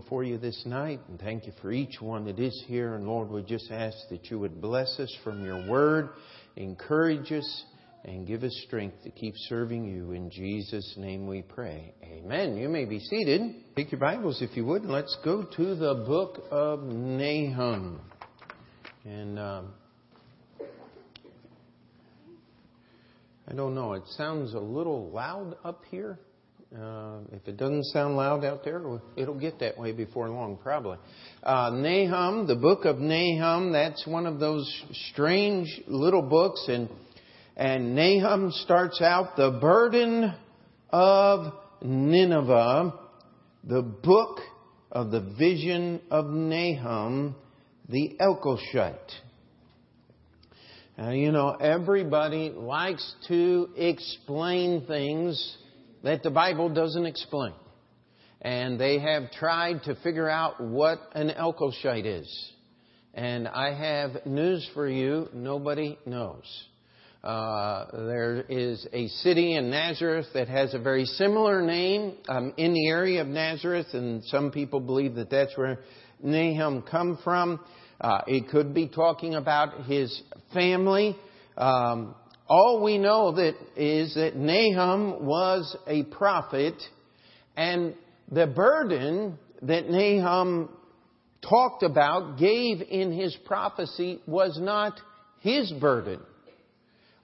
before you this night and thank you for each one that is here. And Lord, we just ask that you would bless us from your word, encourage us, and give us strength to keep serving you. In Jesus' name we pray. Amen. You may be seated. Take your Bibles if you would, and let's go to the book of Nahum. And um, I don't know, it sounds a little loud up here. Uh, if it doesn't sound loud out there, it'll get that way before long, probably. Uh, Nahum, the book of Nahum, that's one of those strange little books, and and Nahum starts out the burden of Nineveh, the book of the vision of Nahum, the Elkoshite. Now, you know, everybody likes to explain things that the Bible doesn't explain. And they have tried to figure out what an Elkoshite is. And I have news for you nobody knows. Uh, there is a city in Nazareth that has a very similar name um, in the area of Nazareth, and some people believe that that's where Nahum come from. Uh, it could be talking about his family. Um, all we know that is that Nahum was a prophet, and the burden that Nahum talked about, gave in his prophecy, was not his burden.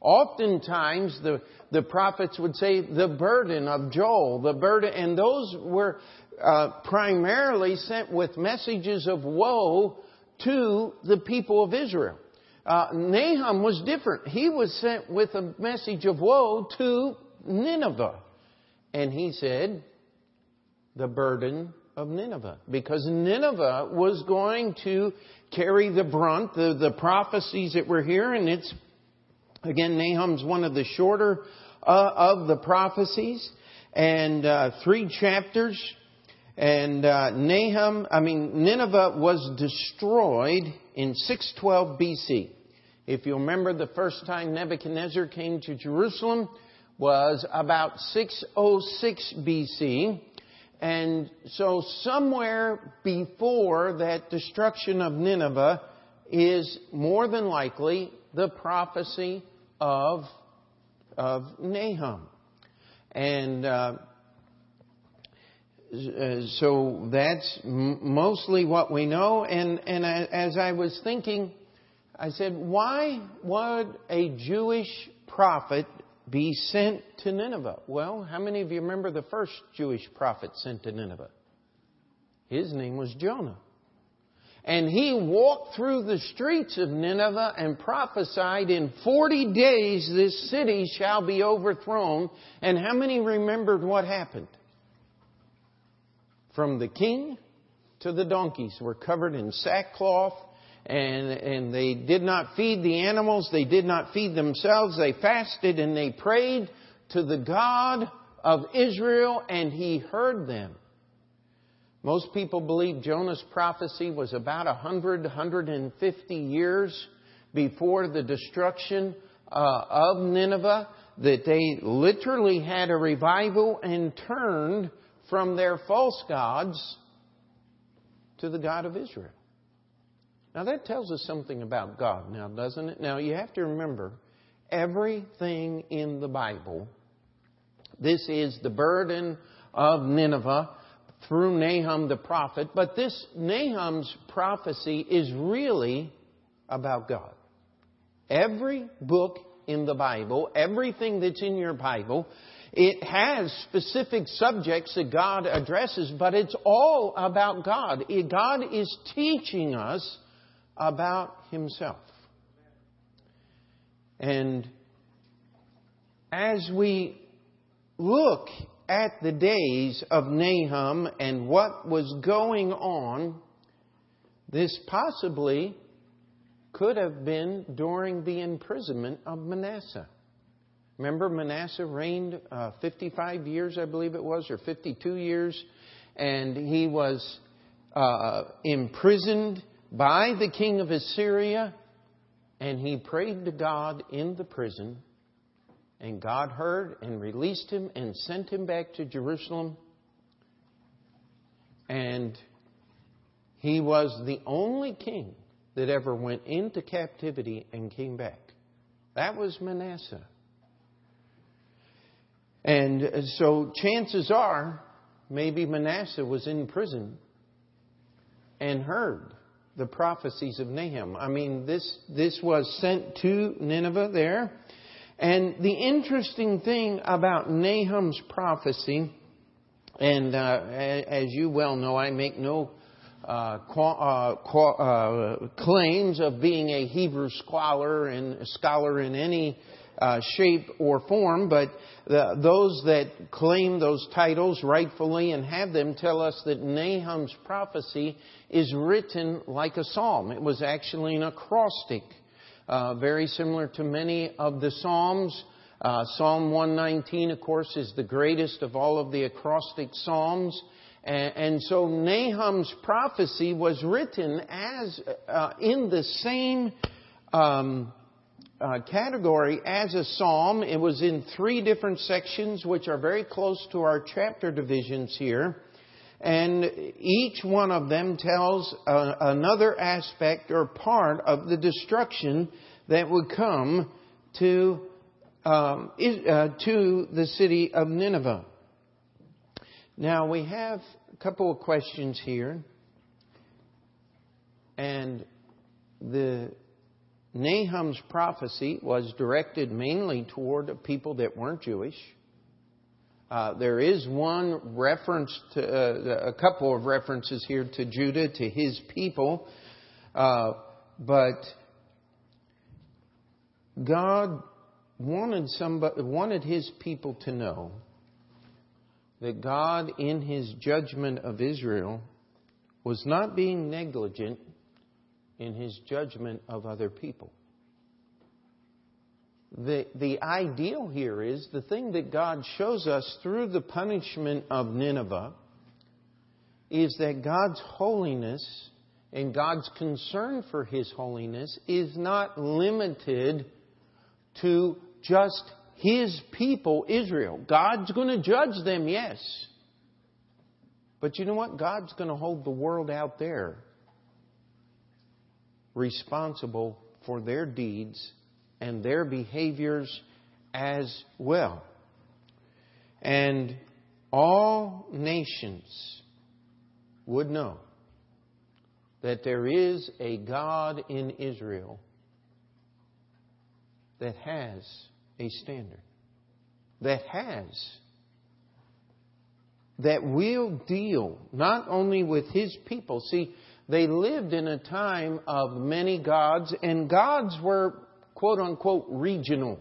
Oftentimes, the, the prophets would say the burden of Joel, the burden, and those were uh, primarily sent with messages of woe to the people of Israel. Uh, Nahum was different. He was sent with a message of woe to Nineveh. And he said, the burden of Nineveh. Because Nineveh was going to carry the brunt, the, the prophecies that were here, and it's, again, Nahum's one of the shorter uh, of the prophecies, and uh, three chapters. And uh, Nahum, I mean, Nineveh was destroyed in 612 BC. If you remember, the first time Nebuchadnezzar came to Jerusalem was about 606 BC. And so somewhere before that destruction of Nineveh is more than likely the prophecy of, of Nahum. And uh, Uh, so that's mostly what we know. And, and as I was thinking, I said, why would a Jewish prophet be sent to Nineveh? Well, how many of you remember the first Jewish prophet sent to Nineveh? His name was Jonah. And he walked through the streets of Nineveh and prophesied, in 40 days this city shall be overthrown. And how many remembered what happened? From the king to the donkeys were covered in sackcloth and, and they did not feed the animals. They did not feed themselves. They fasted and they prayed to the God of Israel and he heard them. Most people believe Jonah's prophecy was about 100, 150 years before the destruction uh, of Nineveh, that they literally had a revival and turned from their false gods to the God of Israel. Now that tells us something about God now, doesn't it? Now you have to remember, everything in the Bible, this is the burden of Nineveh through Nahum the prophet, but this Nahum's prophecy is really about God. Every book in the Bible, everything that's in your Bible, it has specific subjects that God addresses, but it's all about God. God is teaching us about Himself. And as we look at the days of Nahum and what was going on, this possibly could have been during the imprisonment of Manasseh. Remember, Manasseh reigned uh, 55 years, I believe it was, or 52 years, and he was uh, imprisoned by the king of Assyria, and he prayed to God in the prison, and God heard and released him and sent him back to Jerusalem. And He was the only king that ever went into captivity and came back. That was Manasseh. And so chances are, maybe Manasseh was in prison and heard the prophecies of Nahum. I mean, this, this was sent to Nineveh there. And the interesting thing about Nahum's prophecy, and uh, as you well know, I make no uh, uh, uh, claims of being a Hebrew scholar and scholar in any uh, shape or form, but the, those that claim those titles rightfully and have them tell us that Nahum's prophecy is written like a psalm. It was actually an acrostic, uh, very similar to many of the psalms. Uh, psalm 119, of course, is the greatest of all of the acrostic psalms. And, so Nahum's prophecy was written as uh, in the same um, uh, category as a psalm. It was in three different sections, which are very close to our chapter divisions here. And each one of them tells uh, another aspect or part of the destruction that would come to, um, uh, to the city of Nineveh. Now, we have a couple of questions here. And the Nahum's prophecy was directed mainly toward people that weren't Jewish. Uh, there is one reference to, uh, a couple of references here to Judah, to his people, uh, but God wanted somebody, wanted his people to know that God, in his judgment of Israel, was not being negligent in his judgment of other people. The, the ideal here is the thing that God shows us through the punishment of Nineveh is that God's holiness and God's concern for His holiness is not limited to just His people, Israel. God's going to judge them, yes. But you know what? God's going to hold the world out there responsible for their deeds and their behaviors as well. And all nations would know that there is a God in Israel that has a standard, that has, that will deal not only with his people. See, they lived in a time of many gods, and gods were quote unquote regional.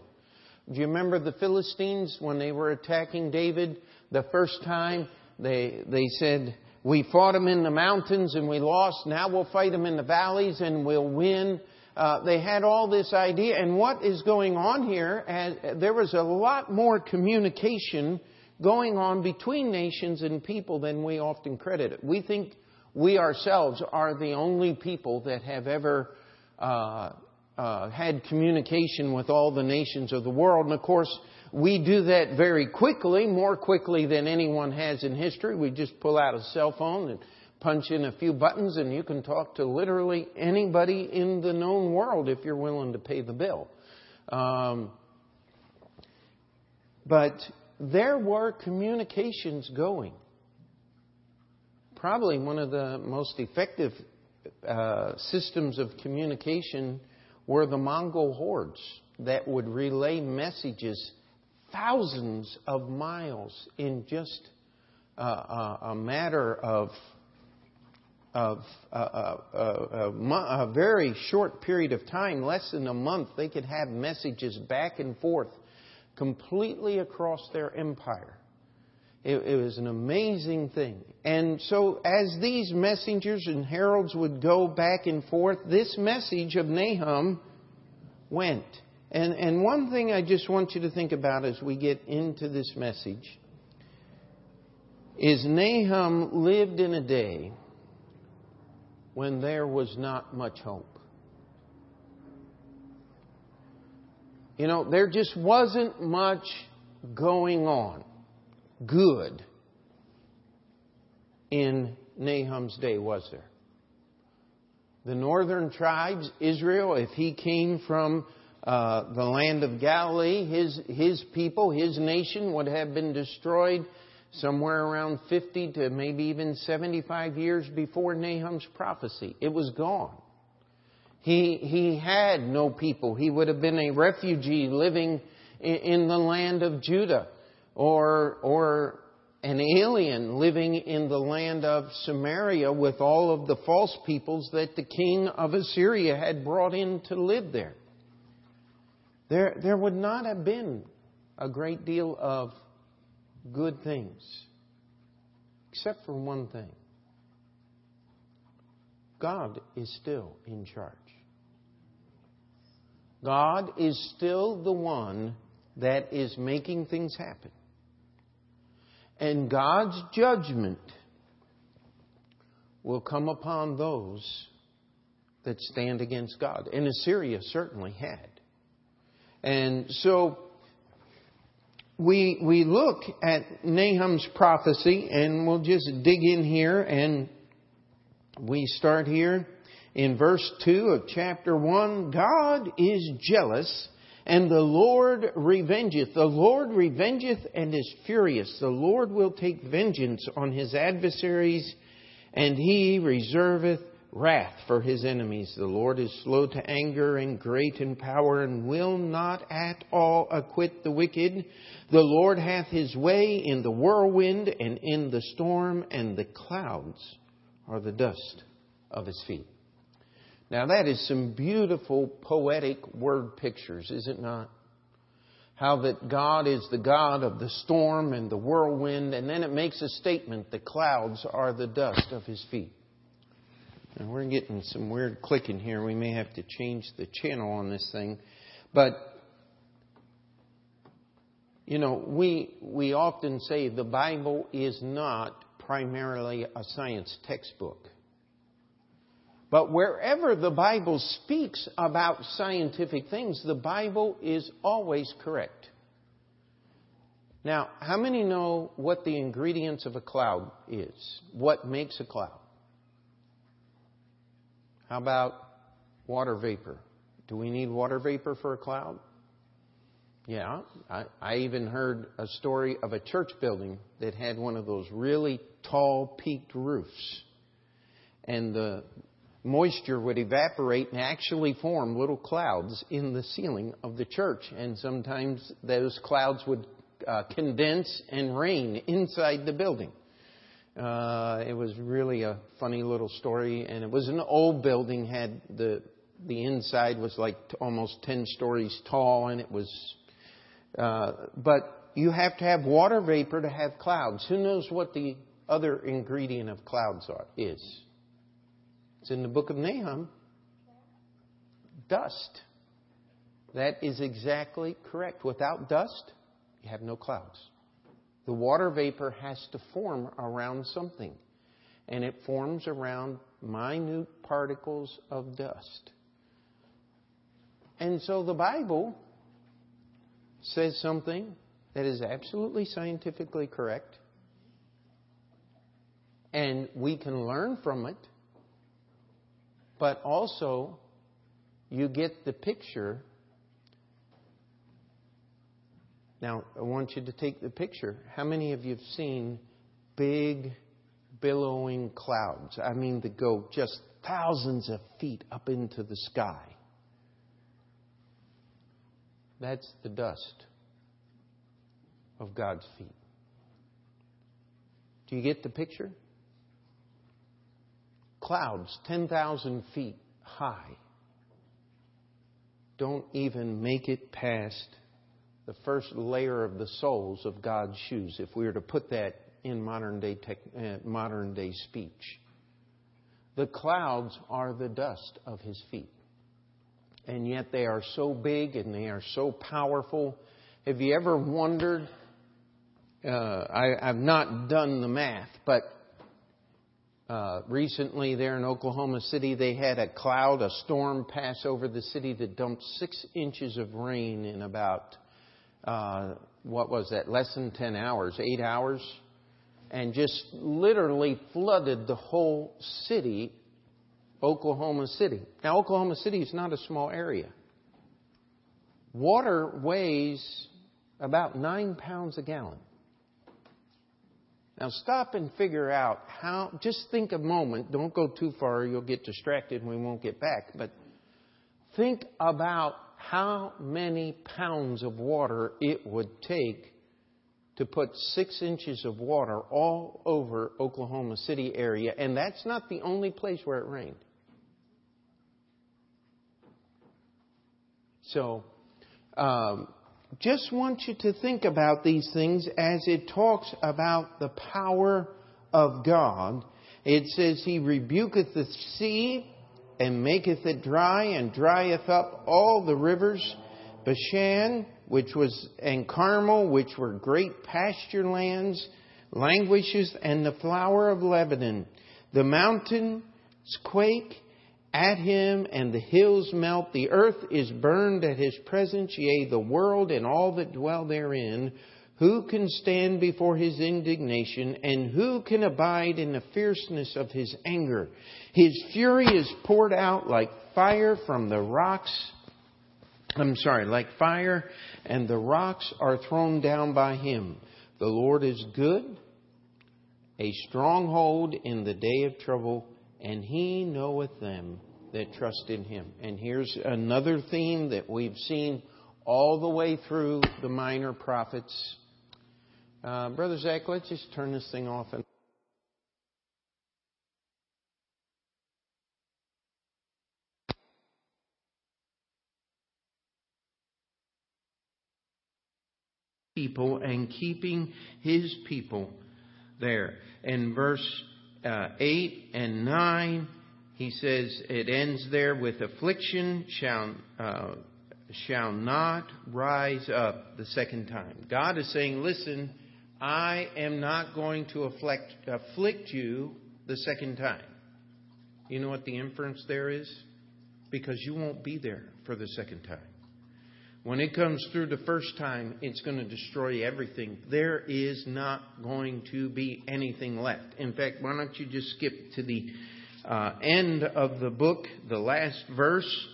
Do you remember the Philistines when they were attacking David the first time? They, they said, We fought them in the mountains and we lost. Now we'll fight them in the valleys and we'll win. Uh, they had all this idea. And what is going on here? As, there was a lot more communication going on between nations and people than we often credit it. We think we ourselves are the only people that have ever uh, uh, had communication with all the nations of the world. And of course, we do that very quickly, more quickly than anyone has in history. We just pull out a cell phone and punch in a few buttons, and you can talk to literally anybody in the known world if you're willing to pay the bill. Um, but there were communications going probably one of the most effective uh, systems of communication were the Mongol hordes that would relay messages thousands of miles in just uh, uh a matter of of uh, uh, a very short period of time, less than a month, they could have messages back and forth completely across their empire. It, it, was an amazing thing. And so, as these messengers and heralds would go back and forth, this message of Nahum went. And, and one thing I just want you to think about as we get into this message is Nahum lived in a day when there was not much hope. You know, there just wasn't much going on good in Nahum's day, was there? the northern tribes, Israel, if he came from uh, the land of Galilee, his, his people, his nation would have been destroyed somewhere around 50 to maybe even 75 years before Nahum's prophecy. It was gone. He, he had no people. He would have been a refugee living in, in the land of Judah or, or an alien living in the land of Samaria with all of the false peoples that the king of Assyria had brought in to live there. There, there would not have been a great deal of good things, except for one thing God is still in charge. God is still the one that is making things happen. And God's judgment will come upon those that stand against God. And Assyria certainly had. And so we, we look at Nahum's prophecy, and we'll just dig in here, and we start here in verse 2 of chapter 1. God is jealous and the Lord revengeth. The Lord revengeth and is furious. The Lord will take vengeance on his adversaries, and he reserveth wrath for his enemies. The Lord is slow to anger and great in power, and will not at all acquit the wicked. The Lord hath his way in the whirlwind and in the storm, and the clouds are the dust of his feet. Now, that is some beautiful poetic word pictures, is it not? How that God is the God of the storm and the whirlwind, and then it makes a statement the clouds are the dust of his feet. Now, we're getting some weird clicking here. We may have to change the channel on this thing. But, you know, we, we often say the Bible is not primarily a science textbook. But wherever the Bible speaks about scientific things, the Bible is always correct. Now, how many know what the ingredients of a cloud is? What makes a cloud? How about water vapor? Do we need water vapor for a cloud? Yeah, I, I, even heard a story of a church building that had one of those really tall peaked roofs. And the moisture would evaporate and actually form little clouds in the ceiling of the church. And sometimes those clouds would uh, condense and rain inside the building. Uh, it was really a funny little story, and it was an old building. had the The inside was like almost ten stories tall, and it was. Uh, but you have to have water vapor to have clouds. Who knows what the other ingredient of clouds are, is? It's in the book of Nahum. Dust. That is exactly correct. Without dust, you have no clouds. The water vapor has to form around something, and it forms around minute particles of dust. And so the Bible says something that is absolutely scientifically correct, and we can learn from it but also you get the picture. Now, I want you to take the picture. How many of you have seen big, billowing clouds? I mean, that go just thousands of feet up into the sky. That's the dust of God's feet. Do you get the picture? Clouds 10,000 feet high don't even make it past the first layer of the soles of God's shoes, if we were to put that in modern day, tech, uh, modern day speech. The clouds are the dust of his feet. And yet they are so big and they are so powerful. Have you ever wondered? Uh, I, I've not done the math, but uh, recently, there in Oklahoma City, they had a cloud, a storm pass over the city that dumped six inches of rain in about, uh, what was that, less than 10 hours, eight hours, and just literally flooded the whole city Oklahoma City. Now, Oklahoma City is not a small area. Water weighs about nine pounds a gallon. Now stop and figure out how, just think a moment, don't go too far, you'll get distracted and we won't get back, but think about how many pounds of water it would take to put six inches of water all over Oklahoma City area, and that's not the only place where it rained. So, um, just want you to think about these things as it talks about the power of God. It says, He rebuketh the sea and maketh it dry and drieth up all the rivers. Bashan, which was, and Carmel, which were great pasture lands, languishes, and the flower of Lebanon. The mountains quake at him, and the hills melt. The earth is burned at his presence, yea, the world and all that dwell therein. Who can stand before his indignation, and who can abide in the fierceness of his anger? His fury is poured out like fire from the rocks. I'm sorry, like fire, and the rocks are thrown down by him. The Lord is good, a stronghold in the day of trouble and he knoweth them that trust in him. And here's another theme that we've seen all the way through the minor prophets. Uh, Brother Zach, let's just turn this thing off and. People and keeping his people there. In verse uh, 8 and 9, he says it ends there with affliction shall, uh, shall not rise up the second time. God is saying, listen, I am not going to afflict, afflict you the second time. You know what the inference there is? Because you won't be there for the second time. When it comes through the first time, it's going to destroy everything. There is not going to be anything left. In fact, why don't you just skip to the uh, end of the book, the last verse?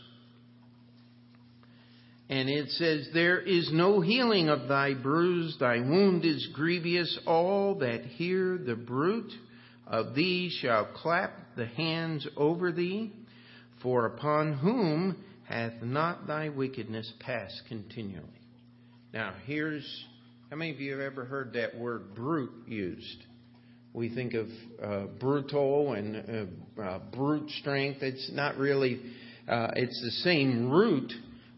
And it says, There is no healing of thy bruise, thy wound is grievous. All that hear the bruit of thee shall clap the hands over thee. For upon whom hath not thy wickedness passed continually? Now, here's how many of you have ever heard that word brute used? We think of uh, brutal and uh, uh, brute strength. It's not really, uh, it's the same root,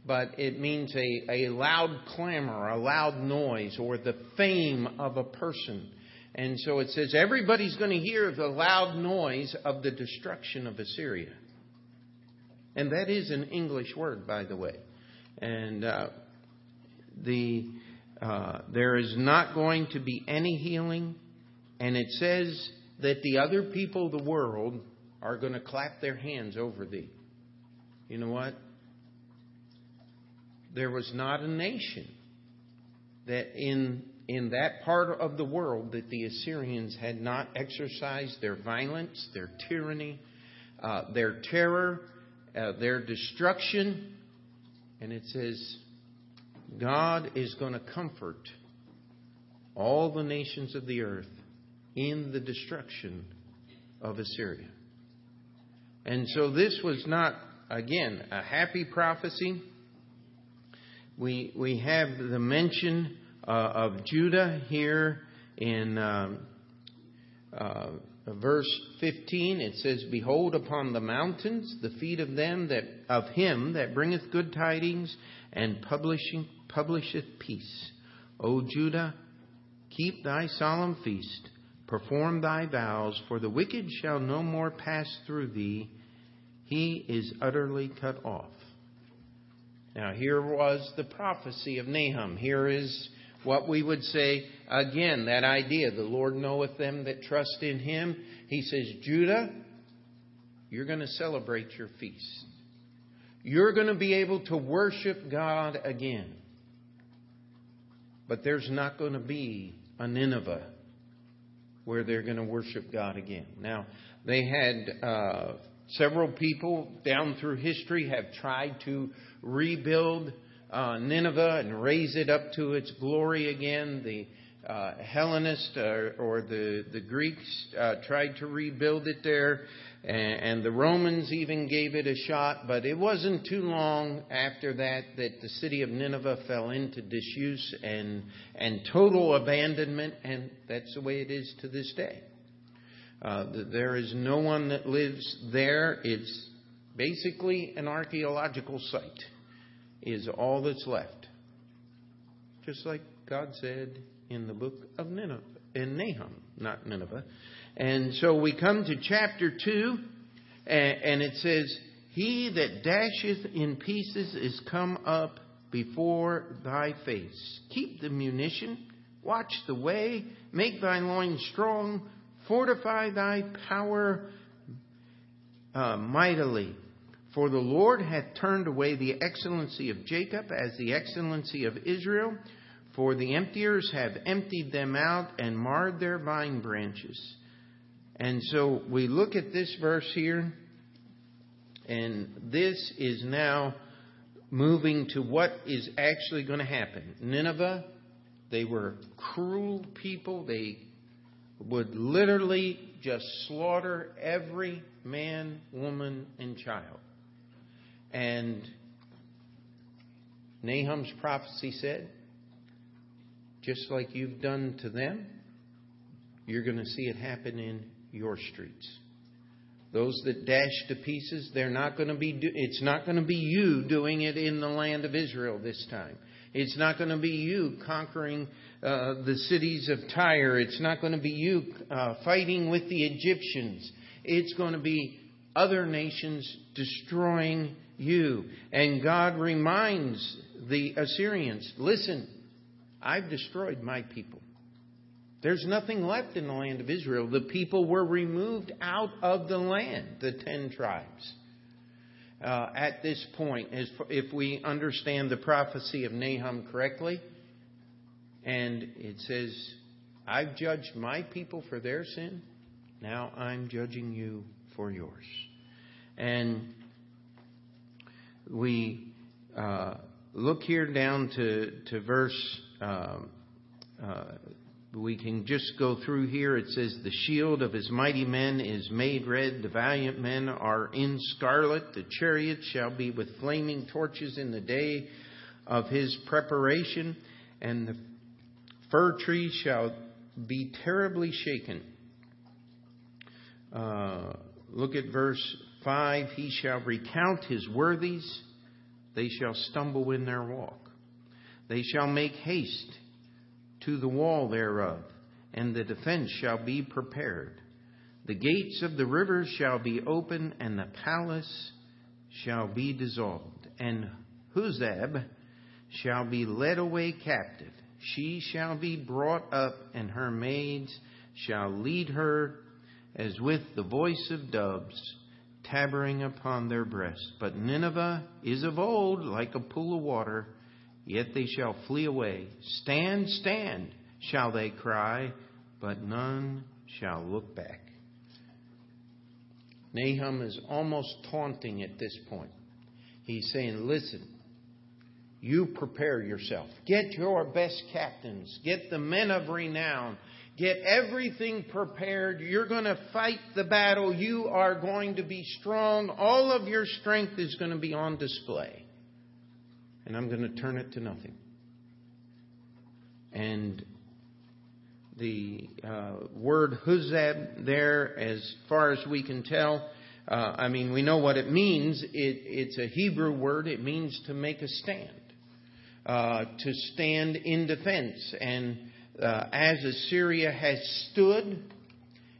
but it means a, a loud clamor, a loud noise, or the fame of a person. And so it says everybody's going to hear the loud noise of the destruction of Assyria. And that is an English word, by the way. And uh, the uh, there is not going to be any healing, and it says that the other people of the world are going to clap their hands over thee. You know what? There was not a nation that in in that part of the world that the Assyrians had not exercised their violence, their tyranny, uh, their terror, uh, their destruction. And it says, God is going to comfort all the nations of the earth in the destruction of Assyria. And so this was not, again, a happy prophecy. We, we have the mention uh, of Judah here in um, uh, verse 15 it says behold upon the mountains the feet of them that of him that bringeth good tidings and publishing publisheth peace o judah keep thy solemn feast perform thy vows for the wicked shall no more pass through thee he is utterly cut off now here was the prophecy of nahum here is what we would say again, that idea, the Lord knoweth them that trust in him. He says, Judah, you're going to celebrate your feast. You're going to be able to worship God again. But there's not going to be a Nineveh where they're going to worship God again. Now, they had uh, several people down through history have tried to rebuild uh, Nineveh and raise it up to its glory again. The uh, Hellenists uh, or the, the Greeks uh, tried to rebuild it there, and, and, the Romans even gave it a shot, but it wasn't too long after that that the city of Nineveh fell into disuse and, and total abandonment, and that's the way it is to this day. Uh, there is no one that lives there. It's basically an archaeological site, is all that's left. Just like God said in the book of Nineveh, in Nahum, not Nineveh. And so we come to chapter 2, and it says, He that dasheth in pieces is come up before thy face. Keep the munition, watch the way, make thy loins strong, fortify thy power uh, mightily. For the Lord hath turned away the excellency of Jacob as the excellency of Israel. For the emptiers have emptied them out and marred their vine branches. And so we look at this verse here, and this is now moving to what is actually going to happen. Nineveh, they were cruel people. They would literally just slaughter every man, woman, and child. And Nahum's prophecy said, just like you've done to them, you're going to see it happen in your streets. Those that dash to pieces, they're not going to be. Do- it's not going to be you doing it in the land of Israel this time. It's not going to be you conquering uh, the cities of Tyre. It's not going to be you uh, fighting with the Egyptians. It's going to be other nations destroying you. And God reminds the Assyrians listen, I've destroyed my people. There's nothing left in the land of Israel. The people were removed out of the land, the ten tribes. Uh, at this point, if we understand the prophecy of Nahum correctly, and it says, I've judged my people for their sin, now I'm judging you for yours. And we uh, look here down to, to verse we can just go through here. It says, The shield of his mighty men is made red. The valiant men are in scarlet. The chariots shall be with flaming torches in the day of his preparation. And the fir tree shall be terribly shaken. Uh, look at verse 5. He shall recount his worthies. They shall stumble in their walk. They shall make haste to the wall thereof, and the defense shall be prepared. The gates of the rivers shall be open, and the palace shall be dissolved. And Huzzab shall be led away captive. She shall be brought up, and her maids shall lead her as with the voice of doves, tabering upon their breasts. But Nineveh is of old like a pool of water Yet they shall flee away. Stand, stand, shall they cry, but none shall look back. Nahum is almost taunting at this point. He's saying, Listen, you prepare yourself. Get your best captains. Get the men of renown. Get everything prepared. You're going to fight the battle. You are going to be strong. All of your strength is going to be on display and I'm going to turn it to nothing. And the uh, word Huzzab there, as far as we can tell, uh, I mean, we know what it means. It, it's a Hebrew word. It means to make a stand, uh, to stand in defense. And uh, as Assyria has stood,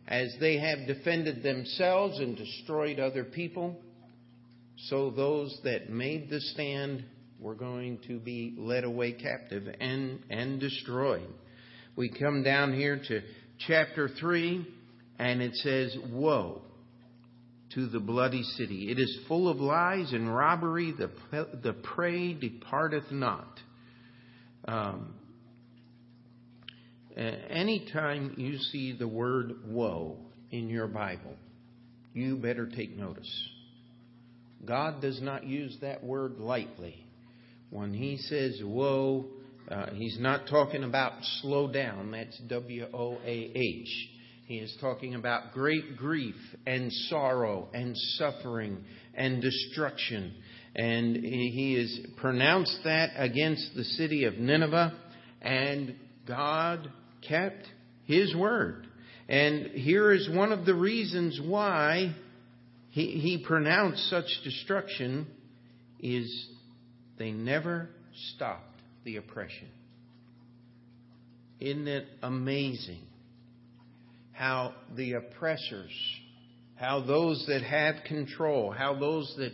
as they have defended themselves and destroyed other people, so those that made the stand were going to be led away captive and, and destroyed. We come down here to chapter 3, and it says, Woe to the bloody city. It is full of lies and robbery. The, the prey departeth not. Um, anytime you see the word woe in your Bible, you better take notice. God does not use that word lightly. When he says woe, uh, he's not talking about slow down. That's W O A H. He is talking about great grief and sorrow and suffering and destruction. And he has pronounced that against the city of Nineveh, and God kept his word. And here is one of the reasons why he, he pronounced such destruction is they never stopped the oppression. Isn't it amazing how the oppressors, how those that have control, how those that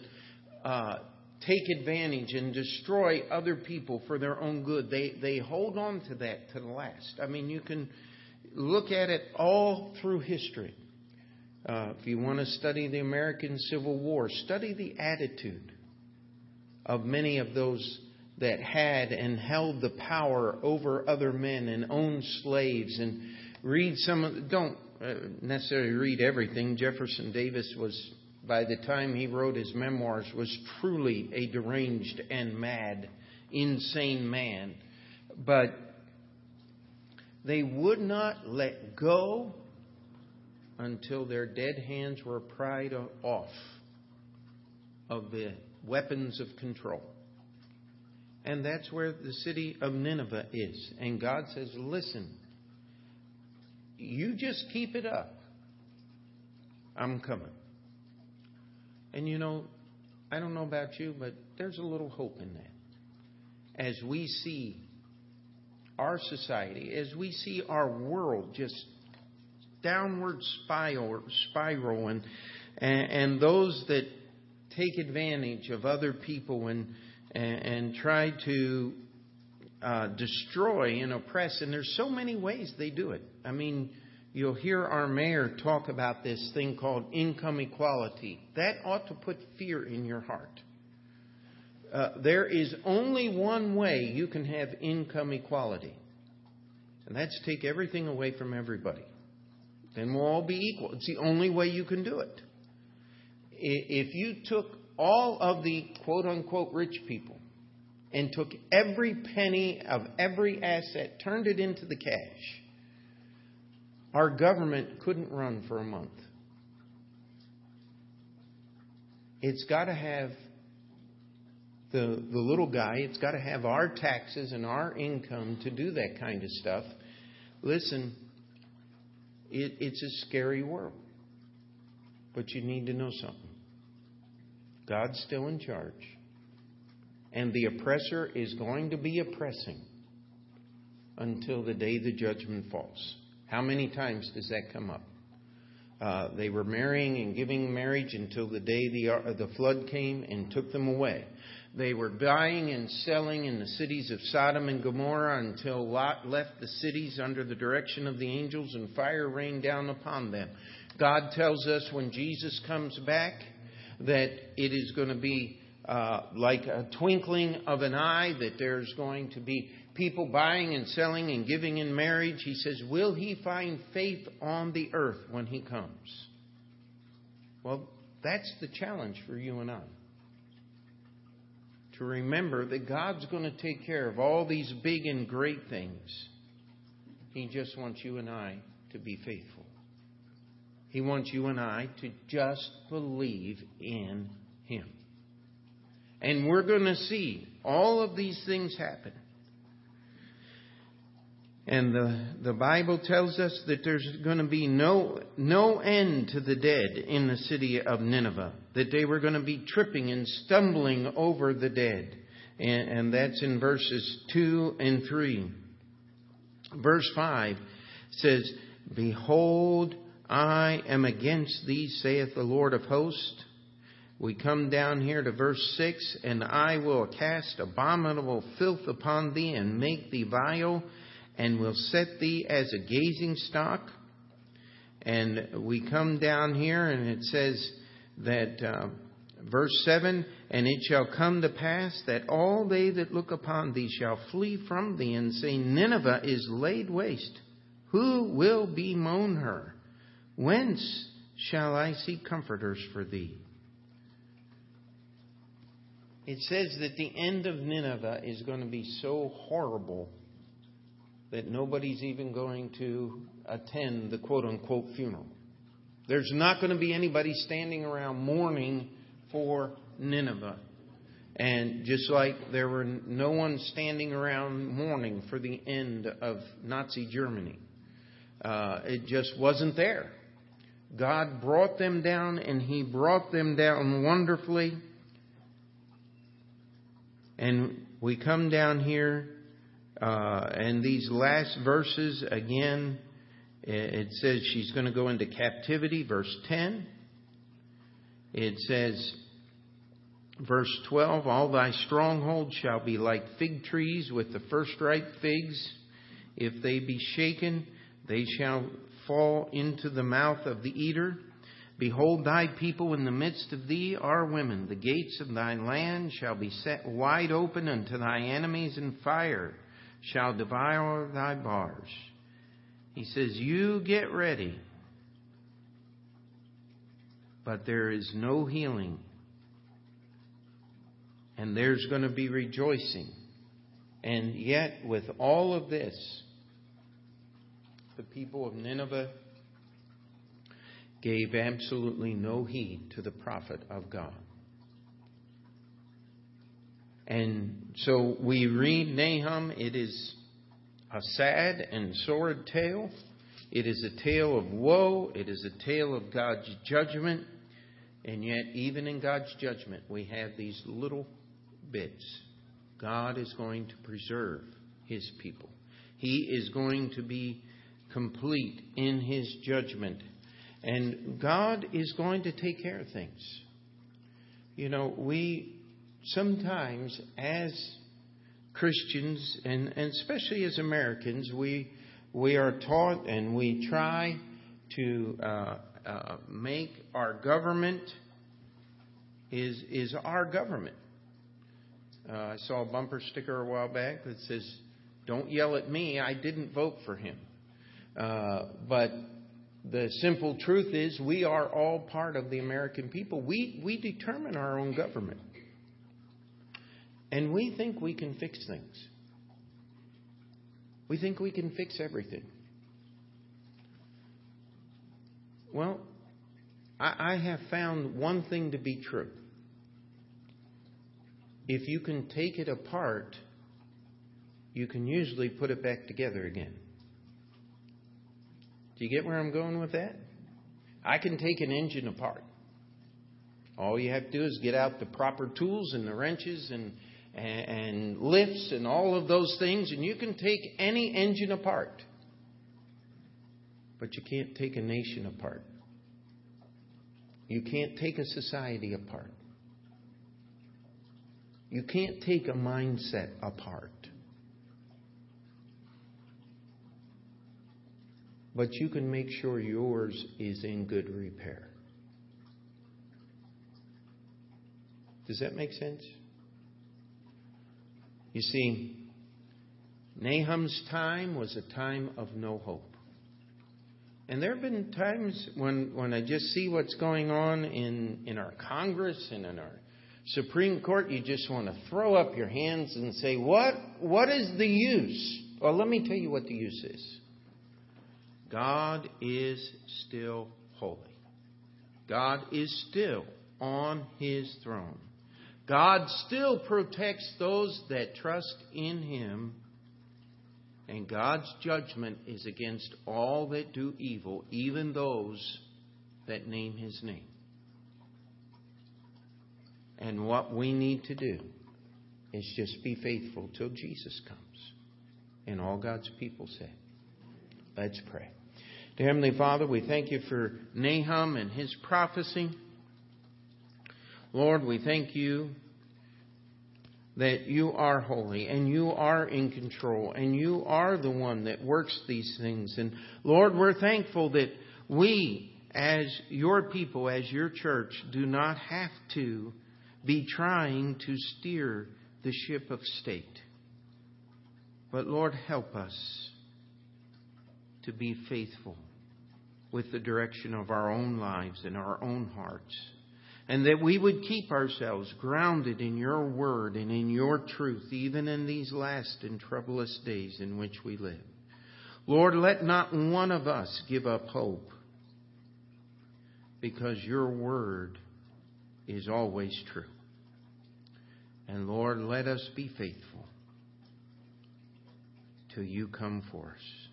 uh, take advantage and destroy other people for their own good, they, they hold on to that to the last. I mean, you can look at it all through history. Uh, if you want to study the American Civil War, study the attitude of many of those that had and held the power over other men and owned slaves. And read some of don't uh, necessarily read everything. Jefferson davis was by the time he wrote his memoirs was truly a deranged and mad insane man. But they would not let go until their dead hands were pried off of the weapons of control and that's where the city of Nineveh is. And God says, listen, you just keep it up. I'm coming. And you know, I don't know about you, but there's a little hope in that. As we see our society, as we see our world just downward spiral, spiral and, and, and those that take advantage of other people and and, and try to uh, destroy and oppress. And there's so many ways they do it. I mean, you'll hear our mayor talk about this thing called income equality. That ought to put fear in your heart. Uh, there is only one way you can have income equality, and that's take everything away from everybody. Then we'll all be equal. It's the only way you can do it. If you took all of the quote unquote rich people and took every penny of every asset, turned it into the cash, our government couldn't run for a month. It's got to have the, the little guy, it's got to have our taxes and our income to do that kind of stuff. Listen, it, it's a scary world. But you need to know something. God's still in charge. And the oppressor is going to be oppressing until the day the judgment falls. How many times does that come up? Uh, they were marrying and giving marriage until the day the, uh, the flood came and took them away. They were buying and selling in the cities of Sodom and Gomorrah until Lot left the cities under the direction of the angels and fire rained down upon them. God tells us when Jesus comes back, that it is going to be uh, like a twinkling of an eye, that there's going to be people buying and selling and giving in marriage. He says, Will he find faith on the earth when he comes? Well, that's the challenge for you and I. To remember that God's going to take care of all these big and great things. He just wants you and I to be faithful. He wants you and I to just believe in Him. And we're going to see all of these things happen. And the, the Bible tells us that there's going to be no, no end to the dead in the city of Nineveh, that they were going to be tripping and stumbling over the dead. And, and that's in verses 2 and 3. Verse 5 says, Behold, I am against thee, saith the Lord of hosts. We come down here to verse 6 And I will cast abominable filth upon thee, and make thee vile, and will set thee as a gazing stock. And we come down here, and it says that, uh, verse 7 And it shall come to pass that all they that look upon thee shall flee from thee, and say, Nineveh is laid waste. Who will bemoan her? Whence shall I seek comforters for thee. It says that the end of Nineveh is going to be so horrible that nobody's even going to attend the quote unquote funeral. There's not going to be anybody standing around mourning for Nineveh. And just like there were no one standing around mourning for the end of Nazi Germany, uh, it just wasn't there. God brought them down, and He brought them down wonderfully. And we come down here, uh, and these last verses again, it says she's going to go into captivity, verse 10. It says, verse 12, All thy strongholds shall be like fig trees with the first ripe figs. If they be shaken, they shall fall into the mouth of the eater. Behold, thy people in the midst of thee are women. The gates of thy land shall be set wide open unto thy enemies, and fire shall devour thy bars. He says, You get ready. But there is no healing. And there's going to be rejoicing. And yet, with all of this, the people of Nineveh gave absolutely no heed to the prophet of God. And so we read Nahum, it is a sad and sordid tale. It is a tale of woe. It is a tale of God's judgment. And yet, even in God's judgment, we have these little bits. God is going to preserve his people. He is going to be complete in his judgment. And God is going to take care of things. You know, we sometimes, as Christians, and, and especially as Americans, we, we are taught and we try to uh, uh, make our government is, is our government. Uh, I saw a bumper sticker a while back that says, Don't yell at me, I didn't vote for him. Uh, but the simple truth is, we are all part of the American people. We, we determine our own government. And we think we can fix things. We think we can fix everything. Well, I, I have found one thing to be true. If you can take it apart, you can usually put it back together again. Do you get where I'm going with that? I can take an engine apart. All you have to do is get out the proper tools and the wrenches and, and, and lifts and all of those things, and you can take any engine apart. But you can't take a nation apart. You can't take a society apart. You can't take a mindset apart. But you can make sure yours is in good repair. Does that make sense? You see, Nahum's time was a time of no hope. And there have been times when, when I just see what's going on in, in our Congress and in our Supreme Court, you just want to throw up your hands and say, What what is the use? Well, let me tell you what the use is. God is still holy. God is still on his throne. God still protects those that trust in him. And God's judgment is against all that do evil, even those that name his name. And what we need to do is just be faithful till Jesus comes. And all God's people say, Let's pray. Dear Heavenly Father, we thank you for Nahum and his prophecy. Lord, we thank you that you are holy and you are in control and you are the one that works these things. And Lord, we're thankful that we, as your people, as your church, do not have to be trying to steer the ship of state. But Lord, help us to be faithful with the direction of our own lives and our own hearts. And that we would keep ourselves grounded in your word and in your truth, even in these last and troublous days in which we live. Lord, let not one of us give up hope because your word is always true. And Lord, let us be faithful till you come for us.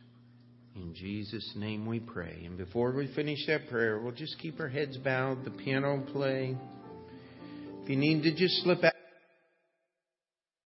In Jesus' name we pray. And before we finish that prayer, we'll just keep our heads bowed, the piano play. If you need to just slip out.